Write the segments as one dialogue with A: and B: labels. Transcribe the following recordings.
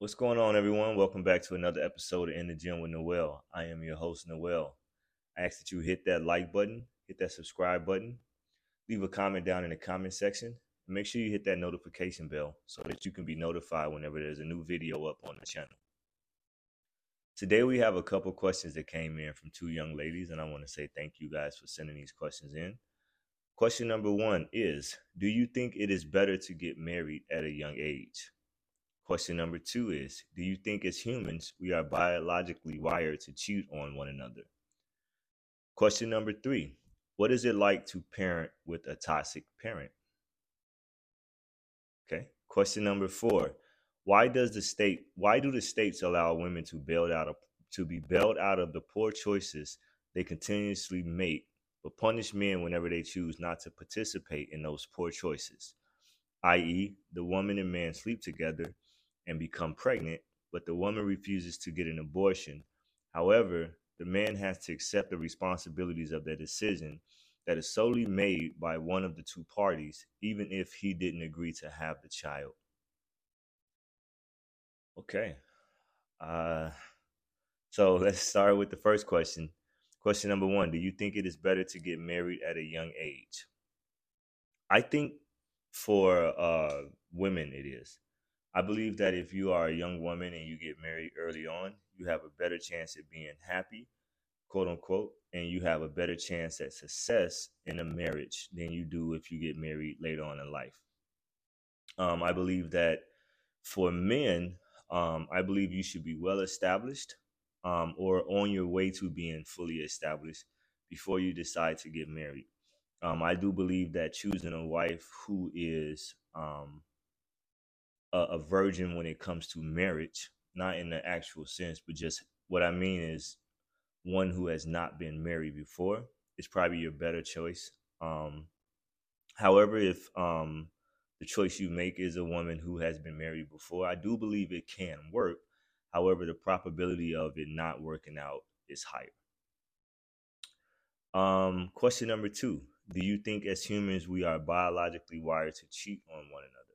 A: What's going on, everyone? Welcome back to another episode of In the Gym with Noel. I am your host, Noel. I ask that you hit that like button, hit that subscribe button, leave a comment down in the comment section, make sure you hit that notification bell so that you can be notified whenever there's a new video up on the channel. Today, we have a couple questions that came in from two young ladies, and I want to say thank you guys for sending these questions in. Question number one is Do you think it is better to get married at a young age? Question number two is Do you think as humans we are biologically wired to cheat on one another? Question number three What is it like to parent with a toxic parent? Okay. Question number four Why does the state why do the states allow women to bail out of to be bailed out of the poor choices they continuously make, but punish men whenever they choose not to participate in those poor choices? i.e., the woman and man sleep together and become pregnant, but the woman refuses to get an abortion. However, the man has to accept the responsibilities of that decision that is solely made by one of the two parties, even if he didn't agree to have the child. Okay. Uh, so let's start with the first question. Question number one Do you think it is better to get married at a young age? I think for uh, women, it is. I believe that if you are a young woman and you get married early on, you have a better chance at being happy, quote unquote, and you have a better chance at success in a marriage than you do if you get married later on in life. Um, I believe that for men, um, I believe you should be well established um, or on your way to being fully established before you decide to get married. Um, I do believe that choosing a wife who is um, a, a virgin when it comes to marriage, not in the actual sense, but just what I mean is one who has not been married before is probably your better choice. Um, however, if um, the choice you make is a woman who has been married before, I do believe it can work. However, the probability of it not working out is higher. Um, question number two Do you think as humans we are biologically wired to cheat on one another?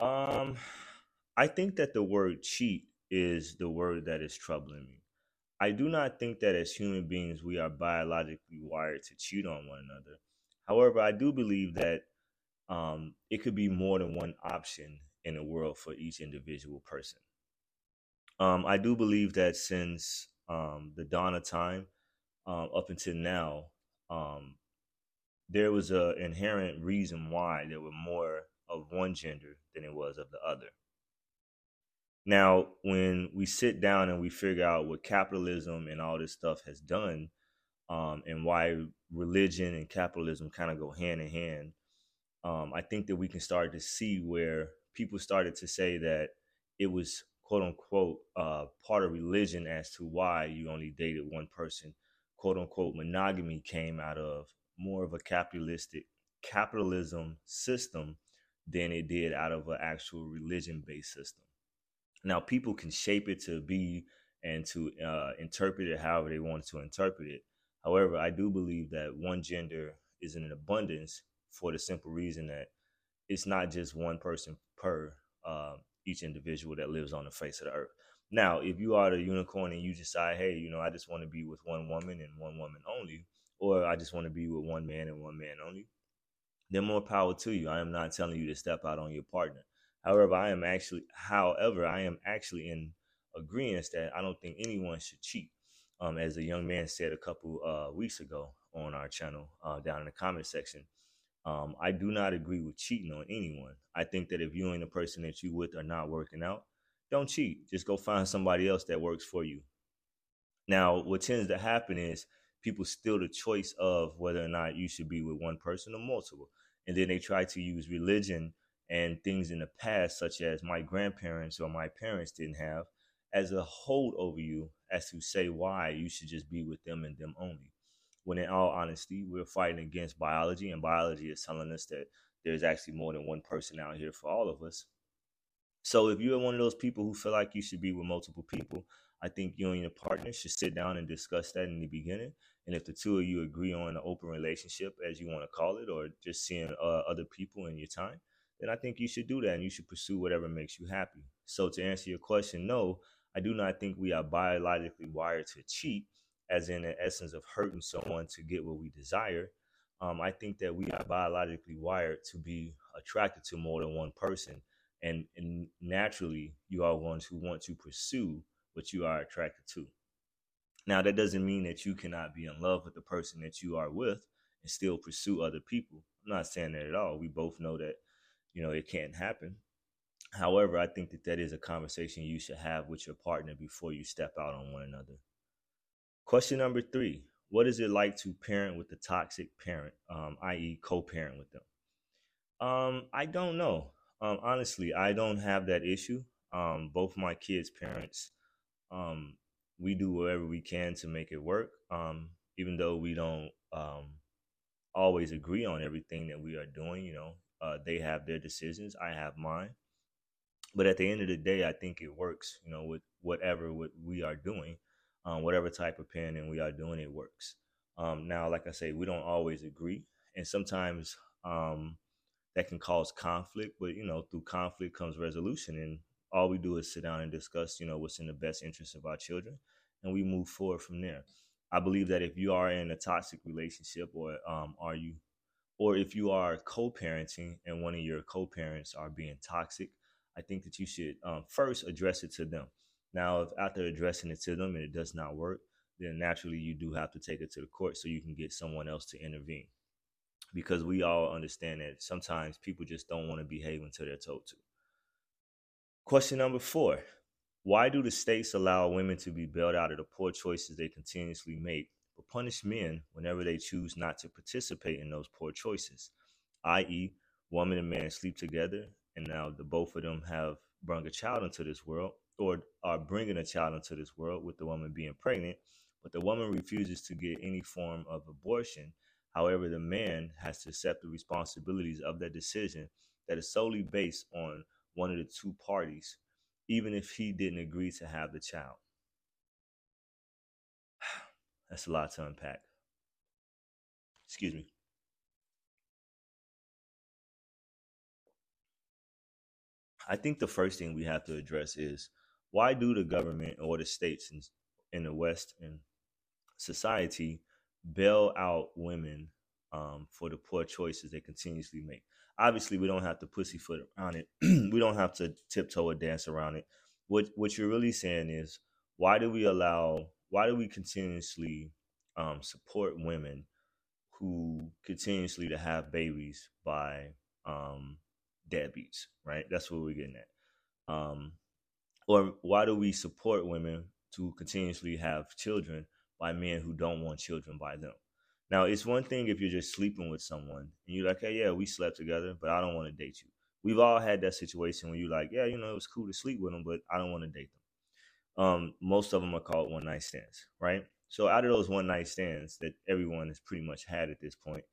A: Um, I think that the word cheat is the word that is troubling me. I do not think that as human beings we are biologically wired to cheat on one another. However, I do believe that um, it could be more than one option in the world for each individual person. Um, I do believe that since um, the dawn of time um, up until now, um, there was an inherent reason why there were more of one gender than it was of the other. Now, when we sit down and we figure out what capitalism and all this stuff has done, um, and why religion and capitalism kind of go hand in hand, um, I think that we can start to see where people started to say that it was quote unquote uh, part of religion as to why you only dated one person. Quote unquote monogamy came out of more of a capitalistic capitalism system than it did out of an actual religion based system. Now, people can shape it to be and to uh, interpret it however they want to interpret it. However, I do believe that one gender is in an abundance for the simple reason that it's not just one person per uh, each individual that lives on the face of the earth. Now, if you are the unicorn and you decide, hey, you know, I just want to be with one woman and one woman only, or I just want to be with one man and one man only, then more power to you. I am not telling you to step out on your partner. However, I am actually, however, I am actually in agreement that I don't think anyone should cheat. Um, as a young man said a couple uh, weeks ago on our channel uh, down in the comment section, um, I do not agree with cheating on anyone. I think that if you and the person that you with are not working out, don't cheat. Just go find somebody else that works for you. Now, what tends to happen is people steal the choice of whether or not you should be with one person or multiple. And then they try to use religion and things in the past, such as my grandparents or my parents didn't have, as a hold over you as to say why you should just be with them and them only. When in all honesty, we're fighting against biology, and biology is telling us that there's actually more than one person out here for all of us. So if you're one of those people who feel like you should be with multiple people, I think you and your partner should sit down and discuss that in the beginning and if the two of you agree on an open relationship, as you want to call it, or just seeing uh, other people in your time, then I think you should do that and you should pursue whatever makes you happy. So to answer your question, no, I do not think we are biologically wired to cheat, as in the essence of hurting someone to get what we desire. Um, I think that we are biologically wired to be attracted to more than one person, and, and naturally, you are going to want to pursue what you are attracted to. Now, that doesn't mean that you cannot be in love with the person that you are with and still pursue other people. I'm not saying that at all. We both know that, you know, it can't happen. However, I think that that is a conversation you should have with your partner before you step out on one another. Question number three What is it like to parent with a toxic parent, um, i.e., co parent with them? Um, I don't know. Um, honestly, I don't have that issue. Um, both my kids' parents, um, we do whatever we can to make it work. Um, even though we don't um, always agree on everything that we are doing, you know, uh, they have their decisions, I have mine. But at the end of the day, I think it works, you know, with whatever what we are doing, um, whatever type of parenting we are doing, it works. Um, now, like I say, we don't always agree, and sometimes um, that can cause conflict. But you know, through conflict comes resolution, and all we do is sit down and discuss, you know, what's in the best interest of our children, and we move forward from there. I believe that if you are in a toxic relationship, or um, are you, or if you are co-parenting and one of your co-parents are being toxic, I think that you should um, first address it to them. Now, if after addressing it to them and it does not work, then naturally you do have to take it to the court so you can get someone else to intervene. Because we all understand that sometimes people just don't want to behave until they're told to. Question number four Why do the states allow women to be bailed out of the poor choices they continuously make, but punish men whenever they choose not to participate in those poor choices? I.e., woman and man sleep together, and now the both of them have brought a child into this world, or are bringing a child into this world with the woman being pregnant, but the woman refuses to get any form of abortion. However, the man has to accept the responsibilities of that decision that is solely based on one of the two parties, even if he didn't agree to have the child. That's a lot to unpack. Excuse me. I think the first thing we have to address is why do the government or the states in, in the West and society bail out women um, for the poor choices they continuously make? Obviously, we don't have to pussyfoot around it. we don't have to tiptoe or dance around it. What what you're really saying is why do we allow? Why do we continuously um, support women who continuously to have babies by um, deadbeats, right? That's what we're getting at. Um, or why do we support women to continuously have children by men who don't want children by them? Now, it's one thing if you're just sleeping with someone and you're like, hey, yeah, we slept together, but I don't want to date you. We've all had that situation where you're like, yeah, you know, it was cool to sleep with them, but I don't want to date them. Um, most of them are called one night stands, right? So out of those one night stands that everyone has pretty much had at this point,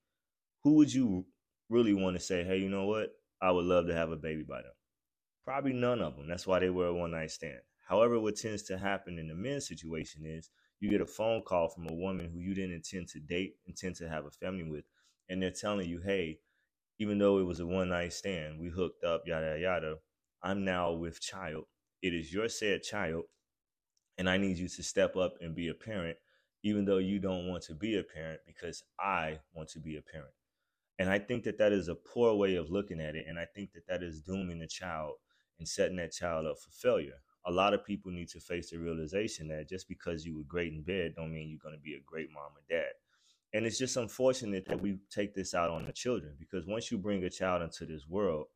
A: who would you really want to say, hey, you know what? I would love to have a baby by them. Probably none of them. That's why they were a one night stand. However, what tends to happen in the men's situation is you get a phone call from a woman who you didn't intend to date, intend to have a family with, and they're telling you, hey, even though it was a one night stand, we hooked up, yada, yada, I'm now with child. It is your said child, and I need you to step up and be a parent, even though you don't want to be a parent because I want to be a parent. And I think that that is a poor way of looking at it. And I think that that is dooming the child and setting that child up for failure. A lot of people need to face the realization that just because you were great in bed don't mean you're going to be a great mom or dad. And it's just unfortunate that we take this out on the children because once you bring a child into this world,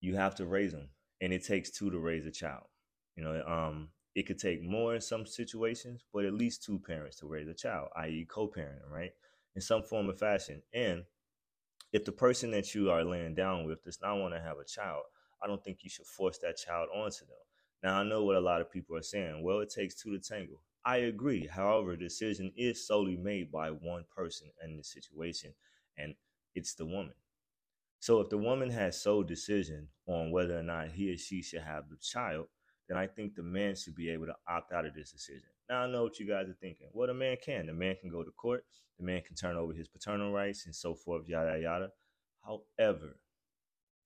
A: you have to raise them. And it takes two to raise a child. You know, um, it could take more in some situations, but at least two parents to raise a child, i.e., co parenting, right? In some form or fashion. And if the person that you are laying down with does not want to have a child, I don't think you should force that child onto them. Now, I know what a lot of people are saying. Well, it takes two to tango. I agree. However, the decision is solely made by one person in the situation, and it's the woman. So, if the woman has sole decision on whether or not he or she should have the child, then I think the man should be able to opt out of this decision. Now I know what you guys are thinking. Well, the man can. The man can go to court. The man can turn over his paternal rights and so forth, yada yada. However,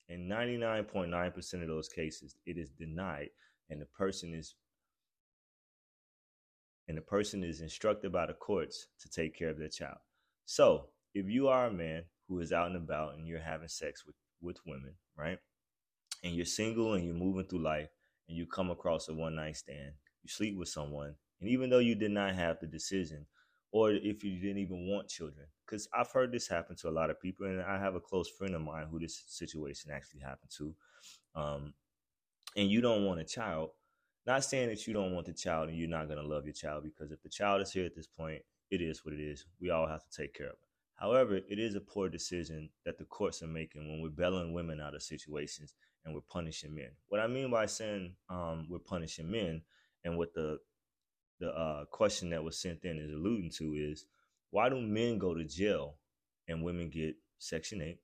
A: In 99.9% of those cases, it is denied and the person is and the person is instructed by the courts to take care of their child. So, if you are a man who is out and about and you're having sex with with women, right? And you're single and you're moving through life and you come across a one night stand, you sleep with someone, and even though you did not have the decision, or if you didn't even want children, because I've heard this happen to a lot of people, and I have a close friend of mine who this situation actually happened to. Um, and you don't want a child, not saying that you don't want the child and you're not going to love your child, because if the child is here at this point, it is what it is. We all have to take care of it. However, it is a poor decision that the courts are making when we're bailing women out of situations and we're punishing men. What I mean by saying um, we're punishing men, and what the the uh, question that was sent in is alluding to is why do men go to jail and women get Section 8,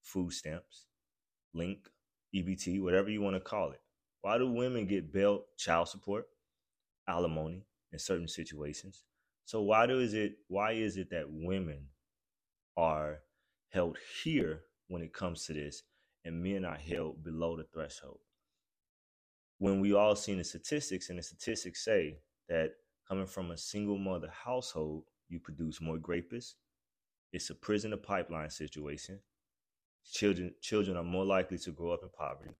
A: food stamps, link, EBT, whatever you want to call it? Why do women get bail, child support, alimony in certain situations? So why do is it why is it that women are held here when it comes to this and men are held below the threshold? When we all seen the statistics and the statistics say that coming from a single mother household, you produce more rapists. It's a prison to pipeline situation. Children children are more likely to grow up in poverty.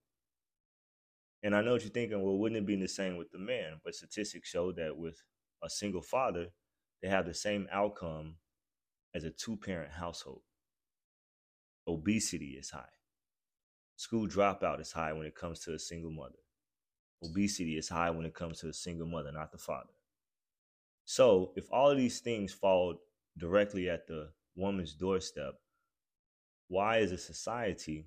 A: And I know what you're thinking, well, wouldn't it be the same with the man? But statistics show that with a single father, they have the same outcome as a two parent household. Obesity is high. School dropout is high when it comes to a single mother. Obesity is high when it comes to a single mother, not the father. So, if all of these things fall directly at the woman's doorstep, why, is a society,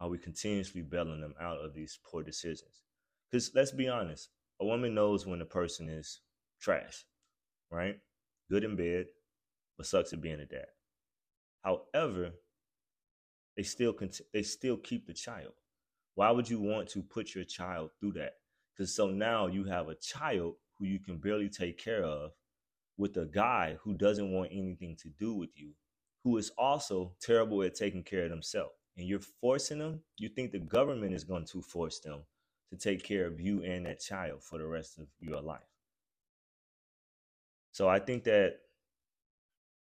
A: are we continuously bailing them out of these poor decisions? Because let's be honest, a woman knows when a person is trash, right? Good in bed, but sucks at being a dad. However, they still cont- they still keep the child. Why would you want to put your child through that? Because so now you have a child who you can barely take care of with a guy who doesn't want anything to do with you, who is also terrible at taking care of himself. And you're forcing them, you think the government is going to force them to take care of you and that child for the rest of your life. So I think that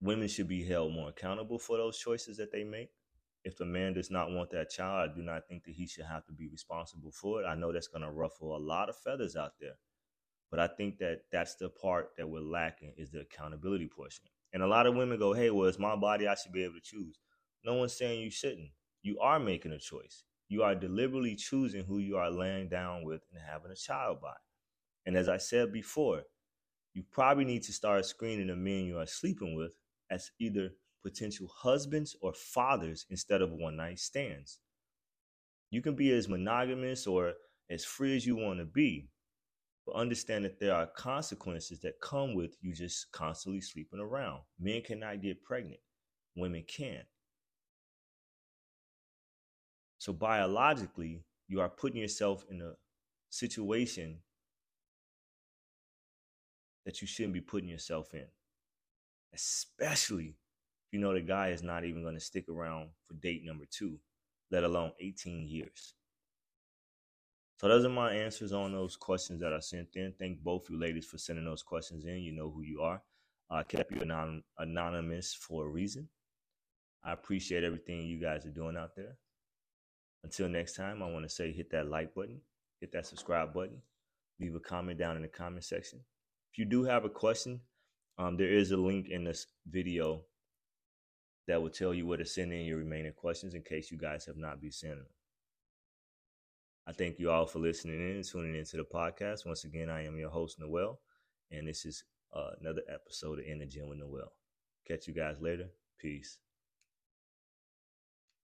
A: women should be held more accountable for those choices that they make if the man does not want that child, I do not think that he should have to be responsible for it. I know that's going to ruffle a lot of feathers out there, but I think that that's the part that we're lacking is the accountability portion. And a lot of women go, "Hey, well, it's my body. I should be able to choose." No one's saying you shouldn't. You are making a choice. You are deliberately choosing who you are laying down with and having a child by. And as I said before, you probably need to start screening the men you are sleeping with as either potential husbands or fathers instead of one night stands. You can be as monogamous or as free as you want to be, but understand that there are consequences that come with you just constantly sleeping around. Men cannot get pregnant, women can. So, biologically, you are putting yourself in a situation that you shouldn't be putting yourself in, especially if you know the guy is not even going to stick around for date number two, let alone 18 years. So those are my answers on those questions that I sent in. Thank both you ladies for sending those questions in. You know who you are. I kept you anon- anonymous for a reason. I appreciate everything you guys are doing out there. Until next time, I want to say hit that like button, hit that subscribe button, leave a comment down in the comment section. If you do have a question, um, there is a link in this video that will tell you where to send in your remaining questions in case you guys have not been sending them. I thank you all for listening in and tuning into the podcast. Once again, I am your host, Noel, and this is uh, another episode of In the Gym with Noel. Catch you guys later. Peace.